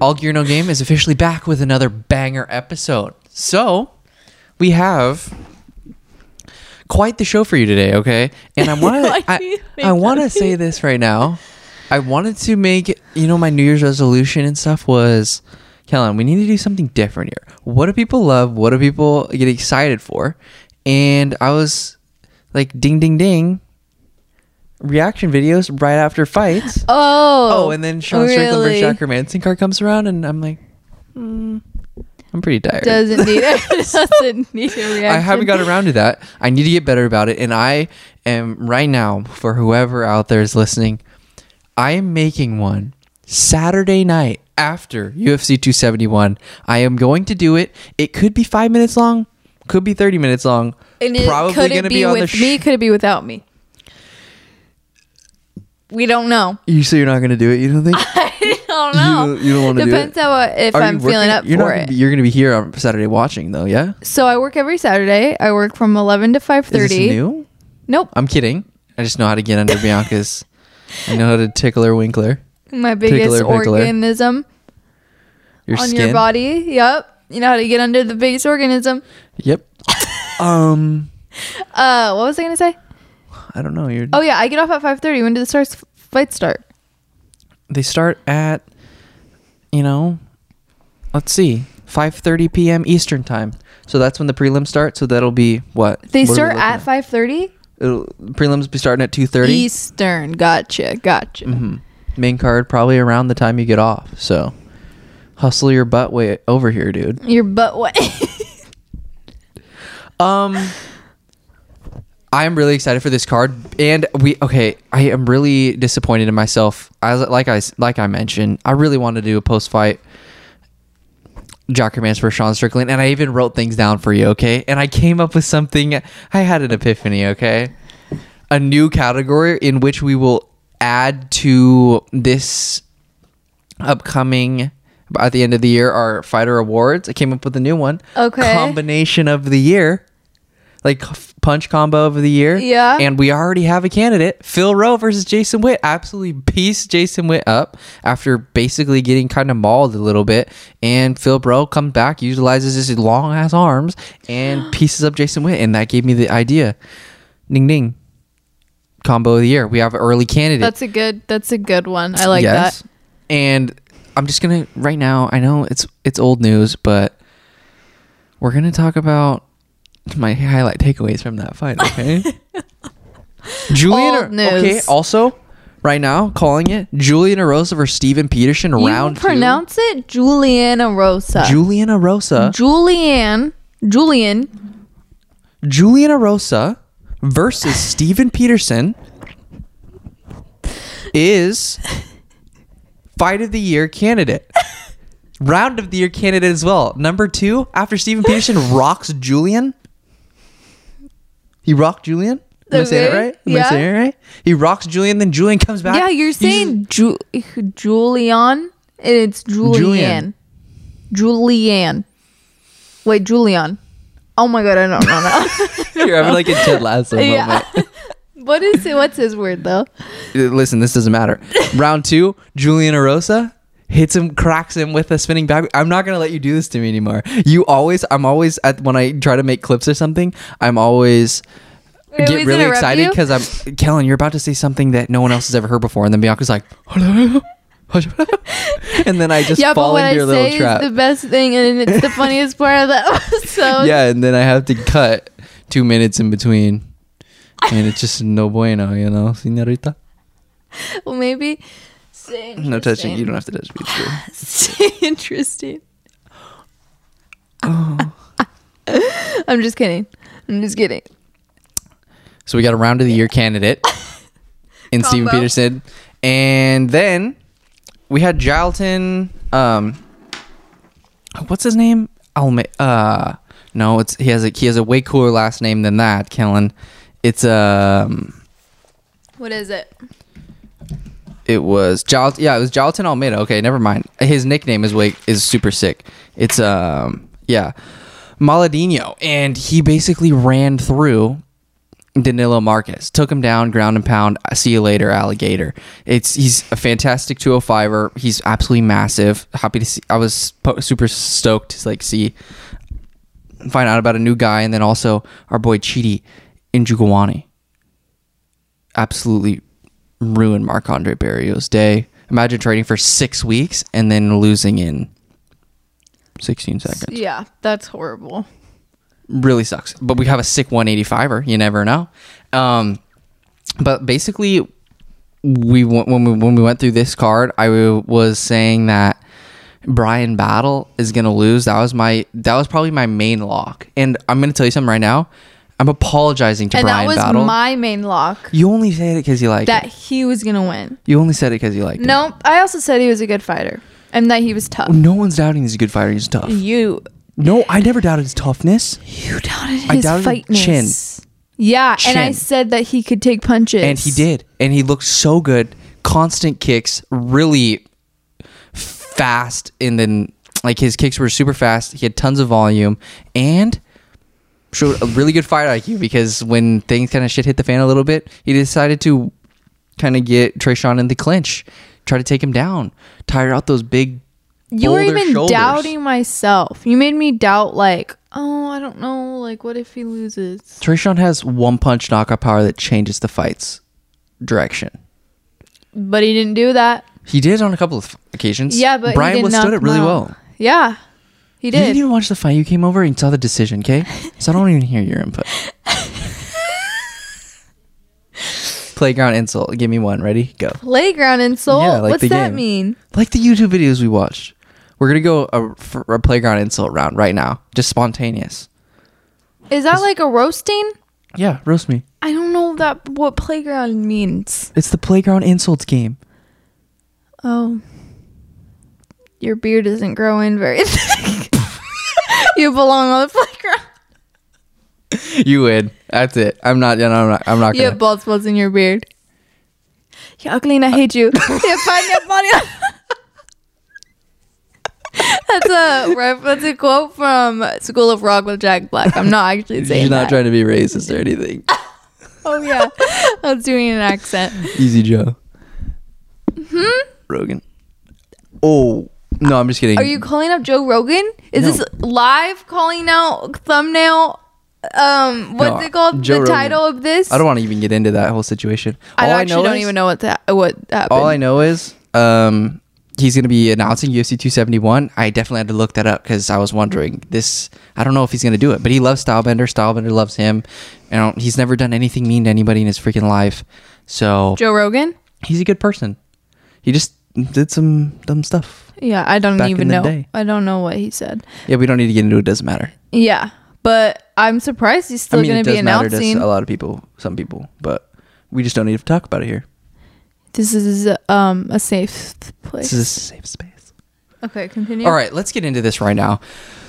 All Gear No Game is officially back with another banger episode. So, we have quite the show for you today, okay? And I want to I, I want to say this right now. I wanted to make, you know, my New Year's resolution and stuff was Kellen, we need to do something different here. What do people love? What do people get excited for? And I was like ding ding ding reaction videos right after fights. Oh. Oh, and then Sean Strickland versus? Jack Hermansson card comes around, and I'm like, mm, I'm pretty tired. Doesn't need it. doesn't need a reaction. I haven't got around to that. I need to get better about it, and I am right now for whoever out there is listening. I am making one Saturday night after UFC 271. I am going to do it. It could be five minutes long, could be 30 minutes long. And it, Probably could gonna be be, on the with sh- me? Could it be without me? We don't know. You say you're not going to do it? You don't think? I don't know. You, you don't want to do it? Depends how I- if Are I'm feeling working? up you're for not it. You're going to be here on Saturday watching, though, yeah? so I work every Saturday. I work from eleven to five thirty. Is this new? Nope. I'm kidding. I just know how to get under Bianca's. I know how to tickle her winkler. My biggest Tickler, organism Your on skin. your body. Yep. You know how to get under the biggest organism. Yep. um, Uh, what was I gonna say? I don't know. You're. Oh yeah, I get off at five thirty. When do the stars fights start? They start at, you know, let's see, 5:30 p.m. Eastern time. So that's when the prelims start. So that'll be what? They What are we start looking at five thirty It'll, prelims be starting at 2:30. Eastern. Gotcha. Gotcha. Mm hmm Main card probably around the time you get off. So hustle your butt way over here, dude. Your butt wet. Um, I am really excited for this card, and we okay. I am really disappointed in myself. As like I like I mentioned, I really wanted to do a post fight Jocker Mans for Sean Strickland, and I even wrote things down for you. Okay, and I came up with something. I had an epiphany. Okay, a new category in which we will add to this upcoming at the end of the year our fighter awards. I came up with a new one. Okay. Combination of the year. Like punch combo of the year. Yeah. And we already have a candidate. Phil Rowe versus Jason Witt. Absolutely pieced Jason Witt up after basically getting kind of mauled a little bit. And Phil Rowe comes back, utilizes his long ass arms, and pieces up Jason Witt. And that gave me the idea. Ding ding. Combo of the year. We have an early candidate. That's a good. That's a good one. I like that. And I'm just gonna right now. I know it's it's old news, but we're gonna talk about my highlight takeaways from that fight. Okay, Julian. Old news. Okay. Also, right now, calling it Julian Erosa versus Steven Peterson round you pronounce it Juliana Rosa. two. Julian Erosa. Julian. Julian. Julian Erosa versus Steven Peterson is fight of the year candidate. Round of the year candidate as well. Number two, after Steven Peterson rocks Julian. He rocked Julian? Am I saying it Okay, right? Am I saying it right? He rocks Julian, then Julian comes back. Yeah, you're uses- saying Ju- Julian. It's Julian. Julian. Wait, Julian. Oh my god, I don't know now. You're having like a Ted Lasso Yeah. moment. what is it? What's his word though? Uh, listen, this doesn't matter. Round two, Julian Erosa hits him, cracks him with a spinning back. I'm not gonna let you do this to me anymore. You always, I'm always at when I try to make clips or something. I'm always get really excited because I'm Kellen. You're about to say something that no one else has ever heard before, and then Bianca's like, and then I just yeah, fall what I into your little say trap. is the best thing, and it's the funniest part of that episode. yeah, and then I have to cut two minutes in between, and it's just no bueno, you know, señorita. Well, maybe. Say No touching. You don't have to touch me. Say interesting. Oh. I'm just kidding. I'm just kidding. So we got a round of the year candidate in Steven Combo. Peterson. And then we had Jailton um what's his name? Alme uh no, it's he has a he has a way cooler last name than that, Kellen. It's um What is it? It was Jal yeah, it was Jailton Almeida. Okay, never mind. His nickname is way is super sick. It's um yeah. Malhadinho and he basically ran through Danilo Marques took him down, ground and pound. See you later, alligator. It's he's a fantastic 205er. He's absolutely massive. Happy to see. I was po- super stoked to like see find out about a new guy, and then also our boy Chidi Njokuani. Absolutely ruined Marc Andre Barriault's day. Imagine trading for six weeks and then losing in 16 seconds. Yeah, that's horrible. Really sucks. But we have a sick 185er. You never know. Um, but basically, we when we when we went through this card, I w- was saying that Brian Battle is gonna lose. That was my that was probably my main lock. And I'm gonna tell you something right now. I'm apologizing to and Brian that was Battle. my main lock you only said it because you like that it. he was gonna win. You only said it because you liked it. No, I also said he was a good fighter and that he was tough. No one's doubting he's a good fighter. He's tough. You No, I never doubted his toughness. you doubted his I doubted fightness. chin. Yeah, and I said that he could take punches. And he did. And he looked so good. Constant kicks, really fast. And then, like, his kicks were super fast. He had tons of volume and showed a really good fight IQ because when things kind of shit hit the fan a little bit, he decided to kind of get Tresean in the clinch, try to take him down, tire out those big. You were even shoulders. doubting myself. You made me doubt, like, oh, I don't know, like, what if he loses? Tresean has one punch knockout power that changes the fight's direction. But he didn't do that. He did on a couple of occasions. Yeah, but Brian withstood it really well. Yeah, he You did. didn't even watch the fight. You came over and saw the decision, okay? So I don't even hear your input. Playground insult. Give me one. Ready? Go. Playground insult. Yeah, like What's that game. mean? Like the YouTube videos we watched. We're gonna go a, for a playground insult round right now. Just spontaneous. Is that like a roasting? Yeah, roast me. I don't know that what playground means. It's the playground insults game. Oh, your beard isn't growing very thick. You belong on the playground. You win. That's it. I'm not. I'm not. I'm not You gonna. have bald spots in your beard. You're ugly and I hate you. you find your body. That's a that's a quote from School of Rock with Jack Black. I'm not actually saying that. She's not that. trying to be racist or anything. oh yeah, I was doing an accent. Easy Joe. Hmm. Rogan. Oh no, I'm just kidding. Are you calling up Joe Rogan? Is No. this live calling out thumbnail? Um, what's No, it called? Joe the Rogan. title of this? I don't want to even get into that whole situation. I All actually don't is- even know what that what happened. All I know is um, he's going to be announcing UFC 271. I definitely had to look that up because I was wondering this. I don't know if he's going to do it, but he loves Stylebender. Stylebender loves him. You know, he's never done anything mean to anybody in his freaking life. So Joe Rogan? he's a good person. He just did some dumb stuff. Yeah, I don't even know. I don't know what he said. Yeah, we don't need to get into it. It doesn't matter. Yeah, but I'm surprised he's still I mean, going to be does matter to announcing. a lot of people, some people, but we just don't need to talk about it here. This is um a safe place. This is a safe space. okay, continue. All right, let's get into this right now.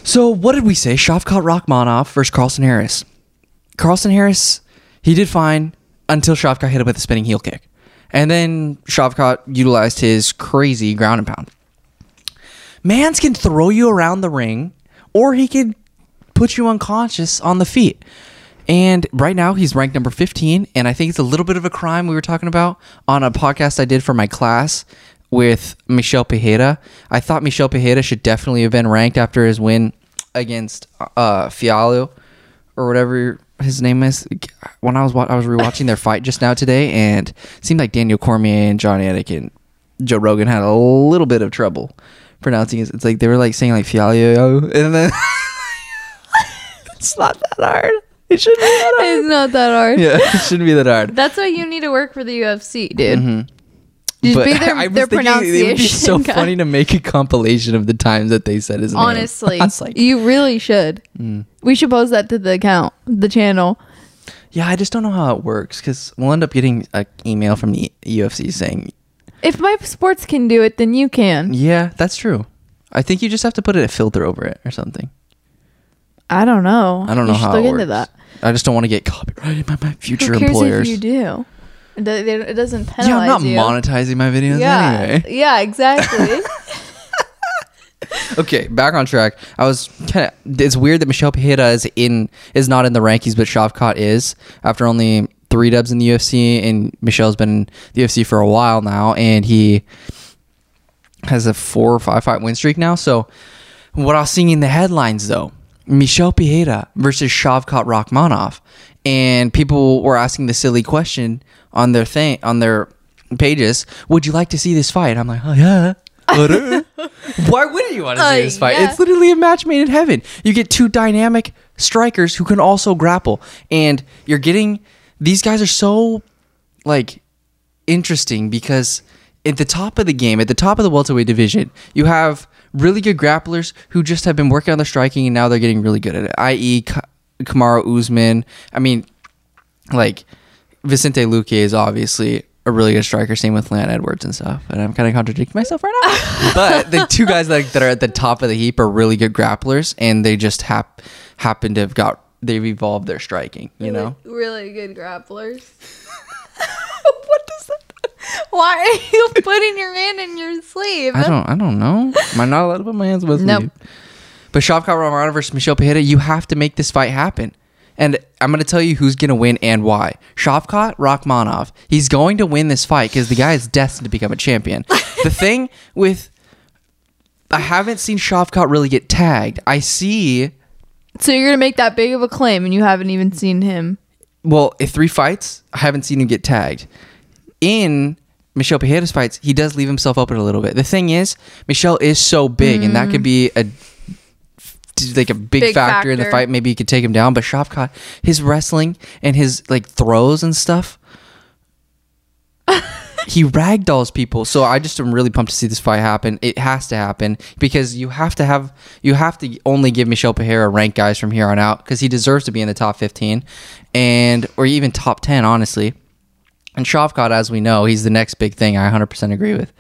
So, what did we say? Shavkat Rakhmonov versus Carlston Harris. Carlston Harris, he did fine until Shavkat hit him with a spinning heel kick. And then Shavkat utilized his crazy ground and pound. Mans can throw you around the ring, or he could put you unconscious on the feet. And right now, he's ranked number 15. And I think it's a little bit of a crime we were talking about on a podcast I did for my class with Michel Pereira. I thought Michel Pereira should definitely have been ranked after his win against uh, Fialho or whatever his name is. When I was wa- I was rewatching their fight just now today, and it seemed like Daniel Cormier and Jon Anik and Joe Rogan had a little bit of trouble pronouncing it. It's like they were like saying like Fialho, and then it's not that hard. It shouldn't be that hard. It's not that hard. Yeah, it shouldn't be that hard. That's why you need to work for the UFC, dude. Mhm. Just But be their, I was their thinking It would be so guy. funny to make a compilation of the times that they said his name. Honestly, like, you really should. Mm. We should post that to the account, the channel. yeah, I just don't know how it works because we'll end up getting an email from the UFC saying, If my sports can do it, then you can. "Yeah, that's true." I think you just have to put a filter over it or something. I don't know. I don't know you should how look it into that. I just don't want to get copyrighted by my future Who cares employers. if you do? It, do- it doesn't penalize yeah, I'm not you. monetizing my videos yeah, anyway. yeah, exactly. okay, back on track. I was kind of. It's weird that Michel Pereira is in is not in the rankings, but Shavkat is after only three dubs in the UFC, and Michel's been in the UFC for a while now, and he has a four or five fight win streak now. So, what I was seeing in the headlines though, Michel Pereira versus Shavkat Rakhmonov, and people were asking the silly question on their thing on their pages, "Would you like to see this fight?" I'm like, "Oh yeah." Why wouldn't you want to see this fight? Oh, yeah. It's literally a match made in heaven. You get two dynamic strikers who can also grapple, and you're getting these guys are so like interesting because at the top of the game, at the top of the welterweight division, you have really good grapplers who just have been working on their striking and now they're getting really good at it. I.e., Kamaru Usman. I mean, like Vicente Luque is obviously a really good striker. Same with Leon Edwards and stuff. And I'm kind of contradicting myself right now. but the two guys that, that are at the top of the heap are really good grapplers, and they just hap- happen to have got they've evolved their striking. You know. really good grapplers. what does that? Why are you putting your hand in your sleeve? I don't. I don't know. Am I not allowed to put my hands with Nope. me? But Shavkat Rakhmonov versus Michel Pereira, you have to make this fight happen. And I'm going to tell you who's going to win and why. Shavkat Rakhmonov. He's going to win this fight because the guy is destined to become a champion. the thing with. I haven't seen Shavkat really get tagged. I see. So you're gonna make that big of a claim, and you haven't even seen him. Well, in three fights, I haven't seen him get tagged. In Michel Pereira's fights, he does leave himself open a little bit. The thing is, Michel is so big, and that could mm. be a like a big, Big factor, in the fight. Maybe he could take him down. But Shavkat, his wrestling and his like throws and stuff, he ragdolls people. So I just am really pumped to see this fight happen. It has to happen because you have to have you have to only give Michel Pereira rank guys from here on out because he deserves to be in the top fifteen, and or even top ten, honestly. And Shavkat, as we know, he's the next big thing. I 100% agree with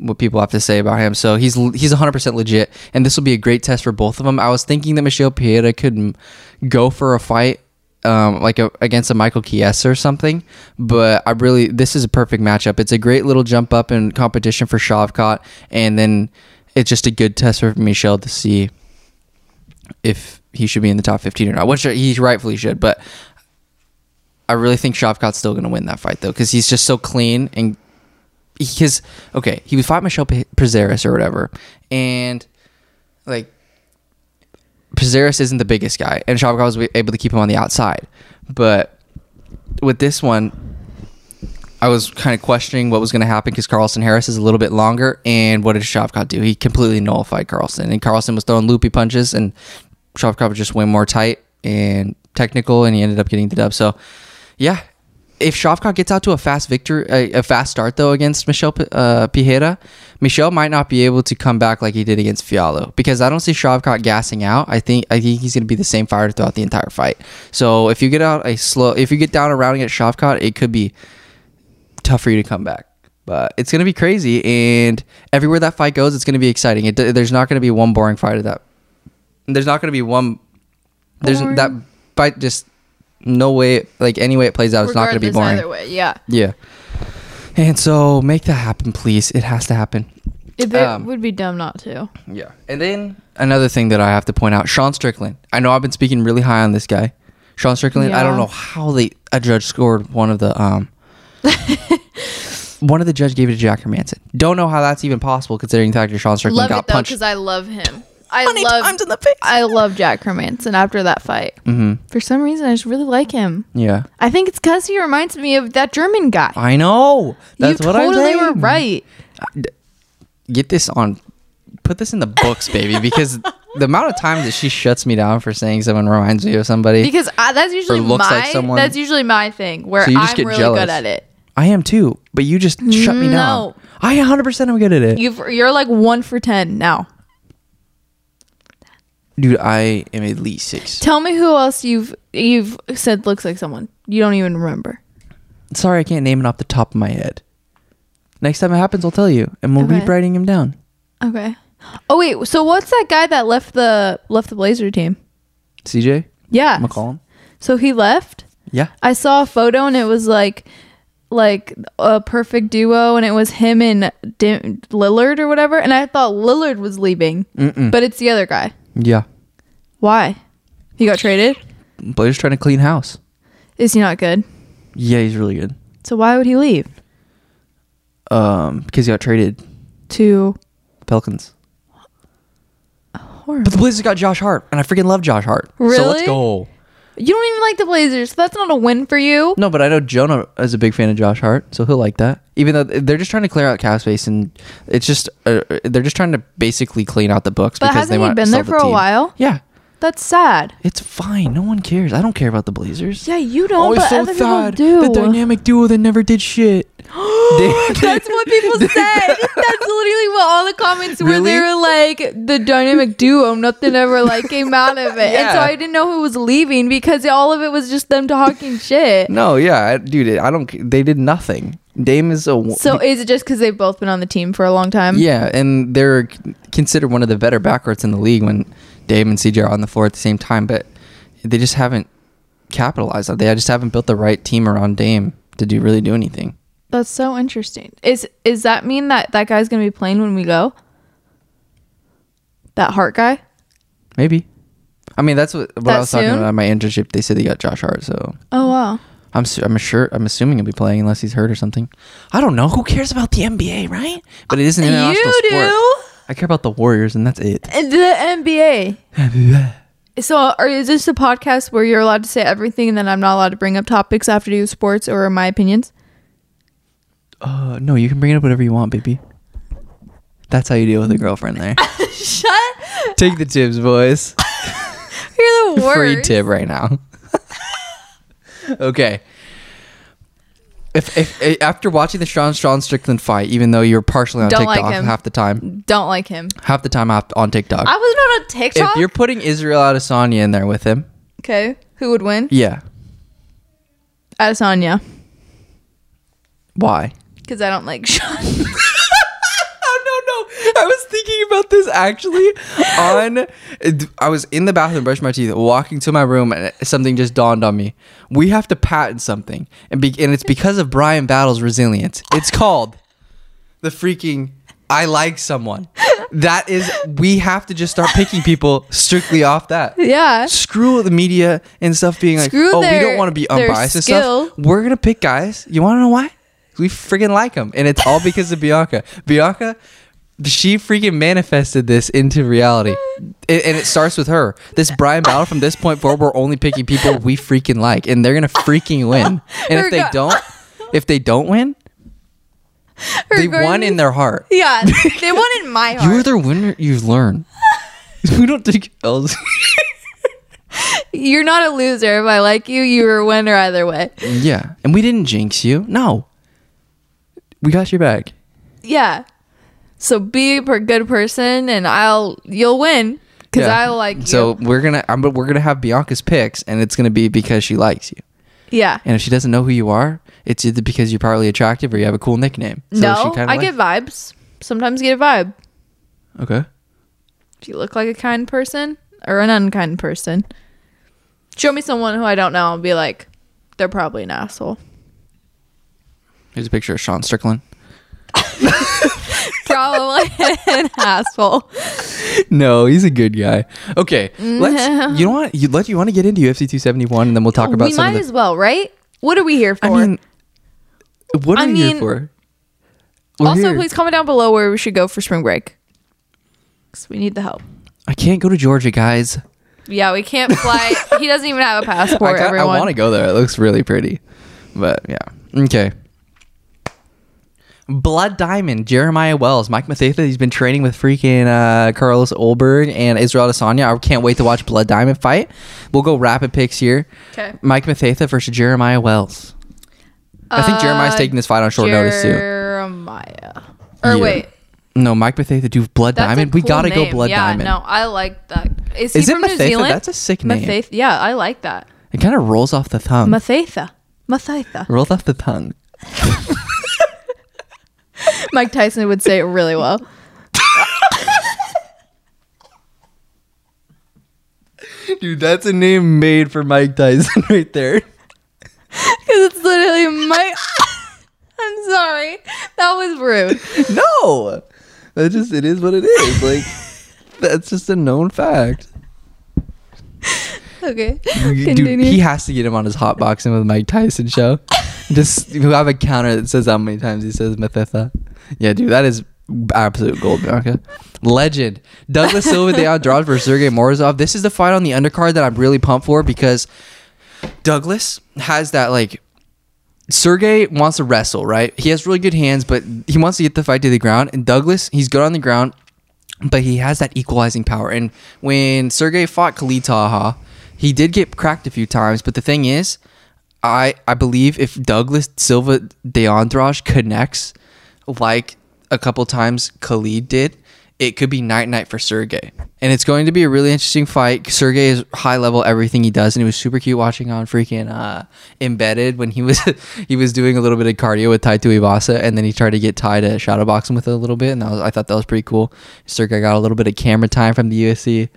what people have to say about him. So he's he's 100% legit, and this will be a great test for both of them. I was thinking that Michel Pereira could go for a fight um, like a, against a Michael Chiesa or something, but I really this is a perfect matchup. It's a great little jump up in competition for Shavkat, and then it's just a good test for Michel to see if he should be in the top 15 or not, which he rightfully should. But I really think Shavkat's still going to win that fight though, because he's just so clean and because okay, he would fight Michel P- Prazeres or whatever, and like Prazeres isn't the biggest guy, and Shavkat was able to keep him on the outside, but with this one. I was kind of questioning what was going to happen because Carlston Harris is a little bit longer. And what did Shavkat do? He completely nullified Carlston. And Carlston was throwing loopy punches, and Shavkat was just way more tight and technical, and he ended up getting the dub. So, yeah, if Shavkat gets out to a fast victory, a, a fast start though against Michel uh, Pereira, Michel might not be able to come back like he did against Fialho because I don't see Shavkat gassing out. I think I think he's going to be the same fighter throughout the entire fight. So if you get out a slow, if you get down a round against Shavkat, it could be tough for you to come back. But it's going to be crazy, and everywhere that fight goes, it's going to be exciting. It, there's not going to be one boring fight of that. There's not going to be one. There's Boring. that fight just no way like any way it plays out it's not going to be boring. Either way, yeah. yeah. And so make that happen please. It has to happen. It, Um, would be dumb not to. yeah. And then another thing that i have to point out sean strickland. I know i've been speaking really high on this guy. Sean strickland i don't know how they a judge scored one of the um one of the judge gave it to jack hermansson. Don't know how that's even possible considering the fact that sean strickland Love got it though punched. because I love him. I many love. times in the face? I love Jack Hermansson after that fight. hmm For some reason, I just really like him. yeah I think it's because he reminds me of that German guy. i know that's you what i'm totally saying were right. get this on put this in the books baby because the amount of times that she shuts me down for saying someone reminds me of somebody Because I, that's usually looks my like someone. that's usually my thing where So you just I'm get really jealous. good at it. i am too but you just shut me down No. i 100% am good at it You've, you're like one for ten now. Dude i am at least six Tell me who else you've you've said looks like someone you don't even remember. sorry i can't name it off the top of my head next time it happens i'll tell you and we'll Okay. keep writing him down Okay. Oh wait, so what's that guy that left the left the Blazer team? cj Yeah. mccollum So he left. yeah I saw a photo and it was like like a perfect duo, and it was him and Dim- Lillard or whatever. And I thought Lillard was leaving, but it's the other guy. Yeah. Why? He got traded. Blazers trying to clean house. Is he not good? Yeah, he's really good. So why would he leave? Um, because he got traded. To Pelicans. horrible. But the Blazers got Josh Hart, and I freaking love Josh Hart. So let's go. You don't even like the Blazers. So that's not a win for you. No, but I know Jonah is a big fan of Josh Hart, so he'll like that. Even though they're just trying to clear out cap space, and it's just uh, they're just trying to basically clean out the books But because they hasn't he want been to there sell the for a team. while? Yeah, That's sad. it's fine. No one cares. I don't care about the Blazers. Yeah, you don't, oh, but other people do. The dynamic duo that never did shit. That's what people said. That's literally what all the comments were. They were like, the dynamic duo, nothing ever like came out of it. yeah. And so I didn't know who was leaving because all of it was just them talking shit. no, yeah, I- dude. I don't. They did nothing. Dame is a So is it just because they've both been on the team for a long time? Yeah, and they're considered one of the better backcourts in the league when Dame and CJ are on the floor at the same time, but they just haven't capitalized on. They just haven't built the right team around Dame to do really do anything. That's so interesting. Is is that mean that that guy's gonna be playing when we go? That Hart guy? Maybe. I mean, that's what, what That I was talking about at my internship. They said they got Josh Hart, so Oh wow. I'm su- I'm sure I'm assuming he'll be playing unless he's hurt or something. I don't know. Who cares about the NBA, right? But it is an international You sport. do I care about the Warriors, and that's it. the NBA. So, are, is this a podcast where you're allowed to say everything, and then I'm not allowed to bring up topics after do with sports or my opinions? Uh, no, you can bring it up whatever you want, baby. That's how you deal with a girlfriend there. Shut. Take the tips, boys. You're the worst. Free tip right now. okay. If, if, eh, after watching the Sean Sean Strickland fight, even though you're partially on Don't TikTok like him. half the time, Don't like him. half the time on TikTok. I was not on TikTok. if you're putting Israel Adesanya in there with him, okay, who would win? yeah, Adesanya, why? because I don't like Sean. Oh no no! I was thinking about this actually. On, I was in the bathroom brushing my teeth, walking to my room, and something just dawned on me. We have to patent something, and be, and it's because of Brian Battle's resilience. It's called the freaking "I like someone." That is, we have to just start picking people strictly off that. yeah. Screw the media and stuff being like, Screw oh, we don't want to be unbiased and stuff. We're gonna pick guys. You want to know why? We freaking like them, and it's all because of Bianca. Bianca, she freaking manifested this into reality, and, and it starts with her. This Brian Battle from this point forward, we're only picking people we freaking like, and they're gonna freaking win. And if they don't, if they don't win, they won in their heart. Yeah, they won in my heart. You're their winner. You learn. we don't take L's. You're not a loser. If I like you, you're a winner either way. Yeah, and we didn't jinx you. No, we got your back. Yeah. So be a good person, and I'll you'll win because Yeah. I like you. So we're gonna, I'm, we're gonna have Bianca's picks, and it's gonna be because she likes you. yeah. And if she doesn't know who you are, it's either because you're probably attractive or you have a cool nickname. So no, I like- get vibes. Sometimes get a vibe. okay. If you look like a kind person or an unkind person, show me someone who I don't know and be like, they're probably an asshole. Here's a picture of Sean Strickland. Probably an asshole. No, he's a good guy. Okay, let's. You know what? You let you want to get into UFC 271, and then we'll talk about we some might of the. as well, right? What are we here for? I mean, what are I we mean, here for? We're also, here- please comment down below where we should go for spring break. Cause we need the help. I can't go to Georgia, guys. Yeah, we can't fly. he doesn't even have a passport. I, got- I want to go there. It looks really pretty. But yeah. Okay. Blood Diamond, Jeremiah Wells, Mike Mathetha. He's been training with freaking uh, Carlos Ulberg and Israel Adesanya. I can't wait to watch Blood Diamond fight. We'll go rapid picks here. Okay. Mike Mathetha versus Jeremiah Wells. I think Jeremiah's Uh, taking this fight on short notice too. Jeremiah. Or Yeah. wait, No, Mike Mathetha do Blood that's Diamond. A we cool gotta go. Blood yeah, Diamond. no, I like that. Is, Is he it from New Mathetha? Zealand? That's a sick name. Mathetha. Yeah, I like that. It kind of rolls off the tongue. Mathetha. Mathetha. rolls off the tongue. Mike Tyson would say it really well. Dude, that's a name made for Mike Tyson right there. Because it's literally Mike. I'm sorry. That was rude. no, that just it is what it is. Like that's just a known fact. Okay. Dude, Continue. he has to get him on his hot boxing with Mike Tyson show. Just we have a counter that says how many times he says Methetha. Yeah, dude, that is absolute gold, Bianca. Legend. Douglas Silva, de Andrade versus Sergey Morozov. This is the fight on the undercard that I'm really pumped for because Douglas has that like Sergey wants to wrestle, right? He has really good hands, but he wants to get the fight to the ground. And Douglas, he's good on the ground, but he has that equalizing power. And when Sergey fought Khalid Taha, he did get cracked a few times. But the thing is, I I believe if Douglas Silva de Andrade connects like a couple times Khalid did, it could be night night for Sergey. And it's going to be a really interesting fight. Sergey is high level everything he does, and it was super cute watching on freaking uh, embedded when he was he was doing a little bit of cardio with Tai Tuivasa, and then he tried to get Ty to shadow box him with it a little bit, and was, I thought that was pretty cool. Sergey got a little bit of camera time from the UFC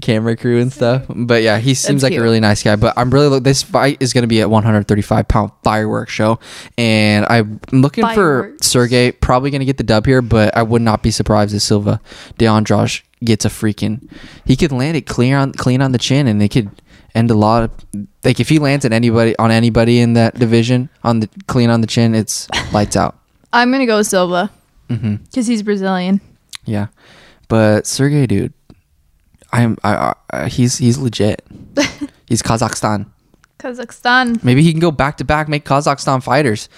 camera crew and stuff. But yeah, he seems like cute. a really nice guy. But I'm really look. This fight is going to be at 135 pound fireworks show, and I'm looking for Sergey. Probably going to get the dub here, but I would not be surprised if Silva de Andrade gets a freaking. He could land it clear on clean on the chin, and they could end a lot of like if he lands at anybody on anybody in that division on the clean on the chin, it's lights out. I'm gonna go Silva hmm because he's Brazilian. Yeah, but Sergey, dude, I'm I, I he's he's legit. he's Kazakhstan. Kazakhstan. Maybe he can go back to back, make Kazakhstan fighters.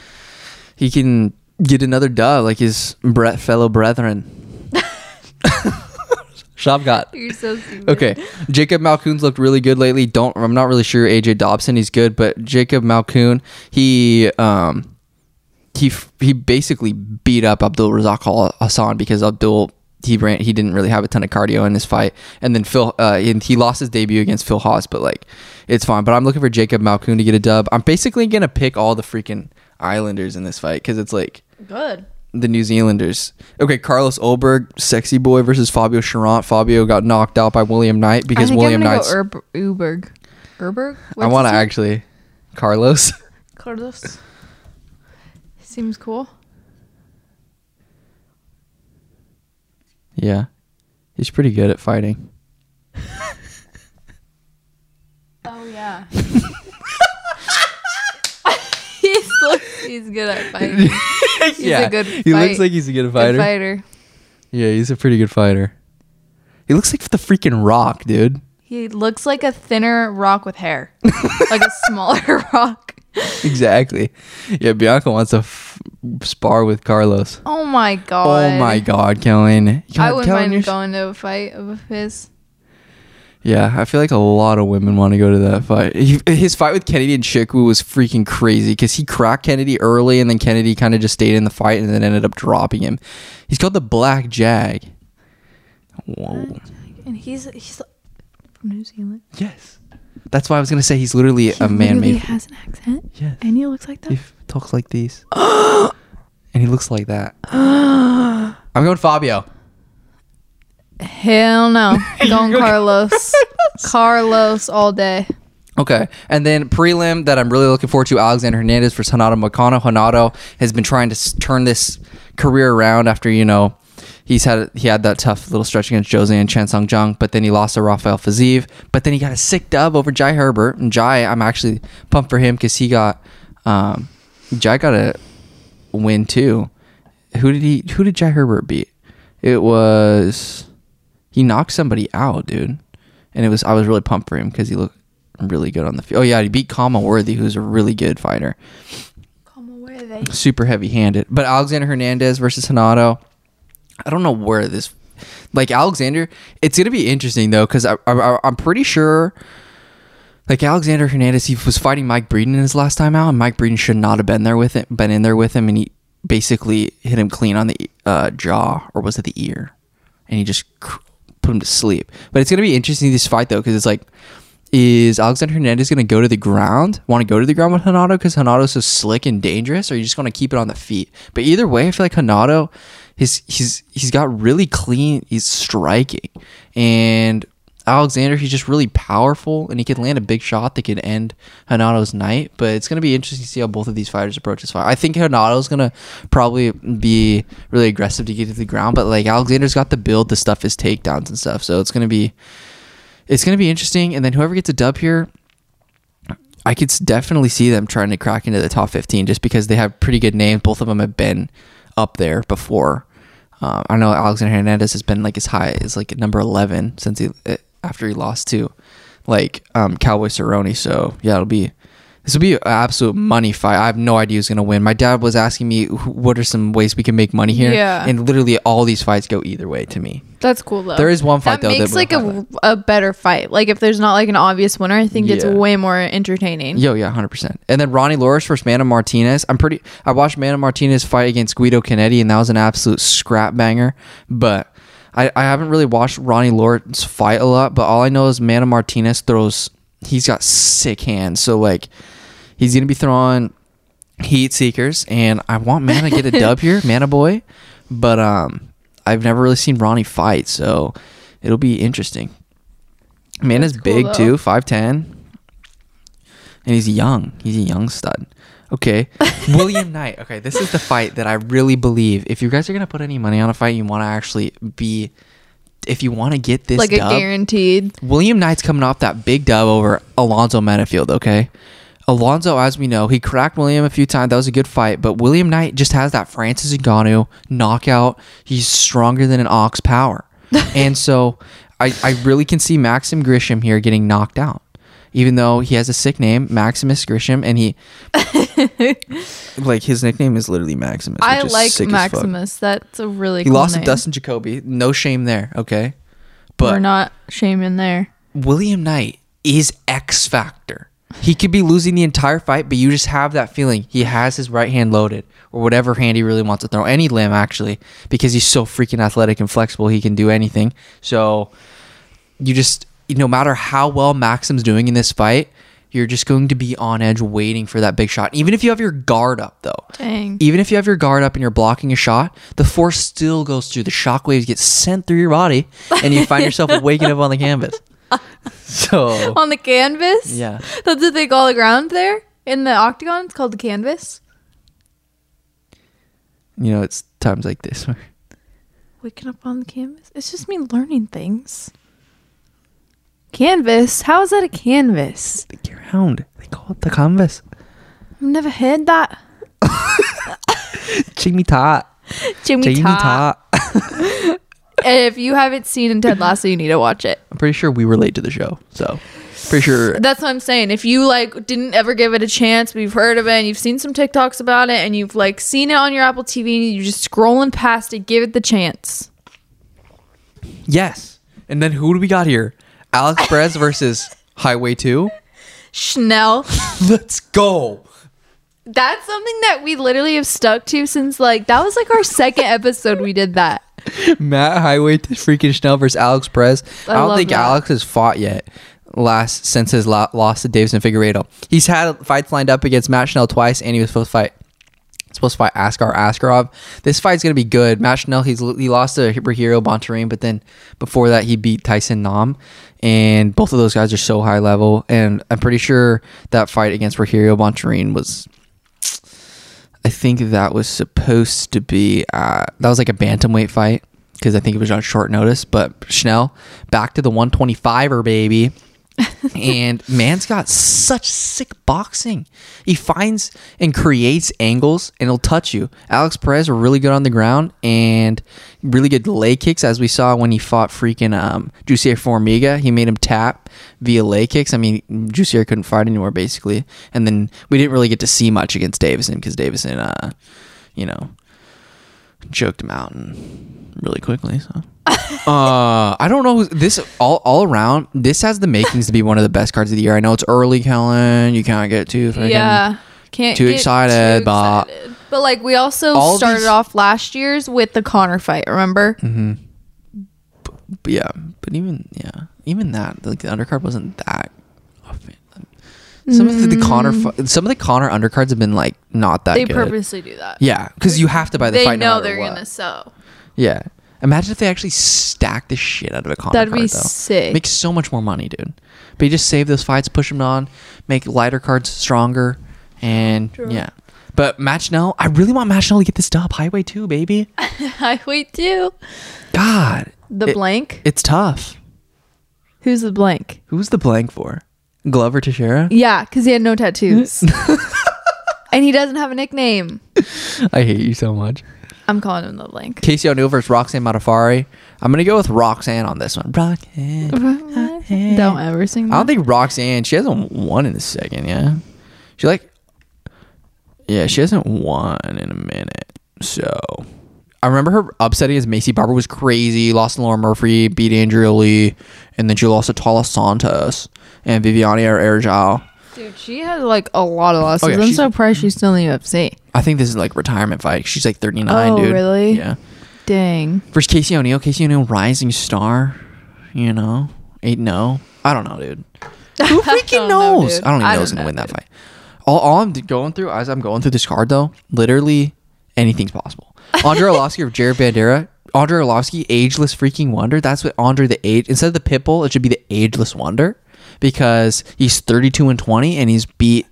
He can get another dub like his bre- fellow brethren. Shavkat. You're so stupid. Okay, Jacob Malkoun's looked really good lately. Don't I'm not really sure AJ Dobson he's good, but Jacob Malkoun he um he he basically beat up Abdul Razak Hassan because Abdul he ran he didn't really have a ton of cardio in this fight, and then Phil uh and he lost his debut against Phil Hawes, but like it's fine. But I'm looking for Jacob Malkoun to get a dub. I'm basically gonna pick all the freaking Islanders in this fight because it's like Good. the New Zealanders. Okay, Carlos Ulberg, sexy boy versus Fabio Cherant. Fabio got knocked out by William Knight because I think William I'm gonna Knight's. go Ur- Uberg. Urberg. I want to actually, Carlos. Carlos. Seems cool. Yeah, he's pretty good at fighting. Oh yeah. he's looks, he's good at fighting. He's a good he looks like he's a good fighter. Good fighter. Yeah, he's a pretty good fighter. He looks like the freaking Rock, dude. He looks like a thinner rock with hair, like a smaller rock. Exactly. Yeah, Bianca wants to f- spar with Carlos. Oh my god. Oh my God, Kellen. I God, wouldn't Kellen, mind going to a fight of his. Yeah, I feel like a lot of women want to go to that fight. He, his fight with Kennedy Nzechukwu was freaking crazy because he cracked Kennedy early, and then Kennedy kind of just stayed in the fight, and then ended up dropping him. He's called the Black Jag. Whoa. And he's he's from New Zealand. Yes, that's why I was gonna say he's literally He a man literally made. has an accent, Yes, and he looks like he that. f- talks like these, and he looks like that. I'm going Fabio. Hell no, going Carlos. Carlos all day. Okay, and then prelim that I'm really looking forward to: Alexander Hernandez versus Renato Moicano. Renato has been trying to s- turn this career around after you know he's had he had that tough little stretch against Jose and Chan Sung Jung, but then he lost to Rafael Fiziev. But then he got a sick dub over Jai Herbert, and Jai I'm actually pumped for him because he got um, Jai got a win too. Who did he? Who did Jai Herbert beat? It was he knocked somebody out, dude, and it was I was really pumped for him because he looked really good on the field. Oh yeah, he beat Khama Worthy, who's a really good fighter, are they? super heavy handed. But Alexander Hernandez versus Renato, I don't know where this, like Alexander, it's gonna be interesting though because I, I I'm pretty sure. Like Alexander Hernandez, he was fighting Mike Breeden in his last time out, and Mike Breeden should not have been there with it, been in there with him, and he basically hit him clean on the uh, jaw, or was it the ear? And he just put him to sleep. But it's gonna be interesting this fight though, because it's like, is Alexander Hernandez gonna go to the ground? Want to go to the ground with Renato because Renato's so slick and dangerous, or are you just gonna keep it on the feet? But either way, I feel like Renato, his he's he's got really clean. He's striking, and Alexander, he's just really powerful and he can land a big shot that could end Renato's night. But it's going to be interesting to see how both of these fighters approach this fight. I think Renato's going to probably be really aggressive to get to the ground, but like Alexander's got the build to stuff his takedowns and stuff. So it's to be it's going to be interesting. And then whoever gets a dub here, I could definitely see them trying to crack into the top 15 just because they have pretty good names. Both of them have been up there before. Um, I know Alexander Hernandez has been like as high as like number 11 since he uh, after he lost to like um, Cowboy Cerrone. So yeah, it'll be this will be an absolute money fight. I have no idea who's gonna win. My dad was asking me what are some ways we can make money here, Yeah. and literally all these fights go either way to me. That's cool though. There is one fight, that though, that makes like a, a better fight. Like if there's not like an obvious winner, I think it's Yeah. way more entertaining. Yo, yeah, hundred percent. And then Ronnie Lawrence versus Mana Martinez. I'm pretty. I watched Mana Martinez fight against Guido Cannetti, and that was an absolute scrap banger. But I, I haven't really watched Ronnie Lawrence fight a lot. But all I know is Mana Martinez throws. He's got sick hands. So like, he's gonna be throwing heat seekers, and I want Mana to get a dub here, Mana boy. But um, I've never really seen Ronnie fight, so it'll be interesting. Mana's cool, big though. too, five ten and he's young. He's a young stud. Okay, William Knight. Okay, this is the fight that I really believe. If you guys are gonna put any money on a fight, you want to actually be. If you want to get this like dub, a guaranteed. William Knight's coming off that big dub over Alonzo Menifield. Okay, Alonzo, as we know, he cracked William a few times. That was a good fight, but William Knight just has that Francis Ngannou knockout. He's stronger than an ox power, and so I I really can see Maxim Grishin here getting knocked out. Even though he has a sick name, Maximus Grishin, and he like his nickname is literally Maximus. I like sick as fuck. Maximus. That's a really He cool lost name. to Dustin Jacoby. No shame there. Okay, but We're not shaming there. William Knight is X Factor. He could be losing the entire fight, but you just have that feeling he has his right hand loaded or whatever hand he really wants to throw. Any limb, actually, because he's so freaking athletic and flexible, he can do anything. So you just, no matter how well Maxim's doing in this fight, you're just going to be on edge waiting for that big shot. Even if you have your guard up, though. Dang. Even if you have your guard up and you're blocking a shot, the force still goes through. The shockwaves get sent through your body, and you find yourself waking up on the canvas. So On the canvas? yeah, That's what they call the ground there? In the octagon? It's called the canvas? you know it's times like this where Waking up on the canvas? It's just me learning things. Canvas? How is that a canvas? the ground they call it the canvas. I've never heard that. Jimmy Tartt, Jimmy, Jamie Tartt. If you haven't seen Ted Lasso, you need to watch it. I'm pretty sure we were late to the show, so pretty sure. That's what I'm saying. If you like didn't ever give it a chance, but you've heard of it and you've seen some TikToks about it and you've like seen it on your Apple TV and you're just scrolling past it, give it the chance. Yes, and then who do we got here? Alex Perez versus Highway Two. Schnell. Let's go. That's something that we literally have stuck to since like that was like our second episode we did that. Matt Highway to freaking Schnell versus Alex Perez. I, I don't think that. Alex has fought yet. Last since his lo- loss to Deiveson Figueiredo, he's had fights lined up against Matt Schnell twice, and he was supposed to fight supposed to fight Askar Askarov. This fight's gonna be good. Matt Schnell, he's he lost to Hiro Bontorin, but then before that he beat Tyson Nam, and both of those guys are so high level. And I'm pretty sure that fight against Rogerio Bontorin was. I think that was supposed to be uh, that was like a bantamweight fight because I think it was on short notice. But Schnell back to the 125er baby, and man's got such sick boxing. He finds and creates angles, and he'll touch you. Alex Perez were really good on the ground and really good leg kicks, as we saw when he fought freaking um, Jussier Formiga. He made him tap via leg kicks. I mean, Jussier couldn't fight anymore basically, and then we didn't really get to see much against Deiveson because Deiveson, uh, you know, choked him out and really quickly. So. Uh, I don't know this all all around. This has the makings to be one of the best cards of the year. I know it's early, Kellen. You can't get too freaking- yeah. Can't too get excited, but- excited. but like we also All started these- off last year's with the Conor fight, remember? But yeah, but even yeah, even that like the undercard wasn't that. Some of the, the Conor, some of the Conor undercards have been like not that They good. purposely do that. yeah, because you have to buy the They fight. no know matter they're what. gonna sell. Yeah. Imagine if they actually stack the shit out of a Conor That'd be though. sick. Make so much more money, dude. But you just save those fights, push them on, make lighter cards stronger, and True. yeah. But Matt Schnell, I really want Matt Schnell to get this dub. Highway 2, baby. Highway 2. God. The It- blank. It's tough. Who's the blank? Who's the blank for? Glover Teixeira? Yeah, because he had no tattoos. and he doesn't have a nickname. I hate you so much. I'm calling him the link. Casey O'Neill versus Roxanne Modafferi. I'm gonna go with Roxanne on this one. Roxanne. Don't ever sing that. I don't think Roxanne. She hasn't won in a second. Yeah, she like. Yeah, she hasn't won in a minute. So, I remember her upsetting as Maycee Barber was crazy. Lost to Laura Murphy, beat Andrea Lee, and then she lost to Taila Santos and Viviane Araújo. Dude, she has like a lot of losses. Oh, yeah, I'm she's- surprised she's still in the UFC. I think this is like retirement fight. She's like 39, Oh, dude. really? Yeah. Dang. Versus Casey O'Neill. Casey O'Neill, rising star. You know, eight no. Oh. I don't know, dude. Who freaking don't know, knows? dude. I don't even I know who's don't gonna know, win that dude. fight. All, all I'm d- going through as I'm going through this card though, literally anything's possible. Andre Arlovsky or Jared Vanderaa. Andre Arlovsky, ageless freaking wonder. That's what Andre the age instead of the pitbull, it should be the ageless wonder because he's 32 and 20 and he's beat.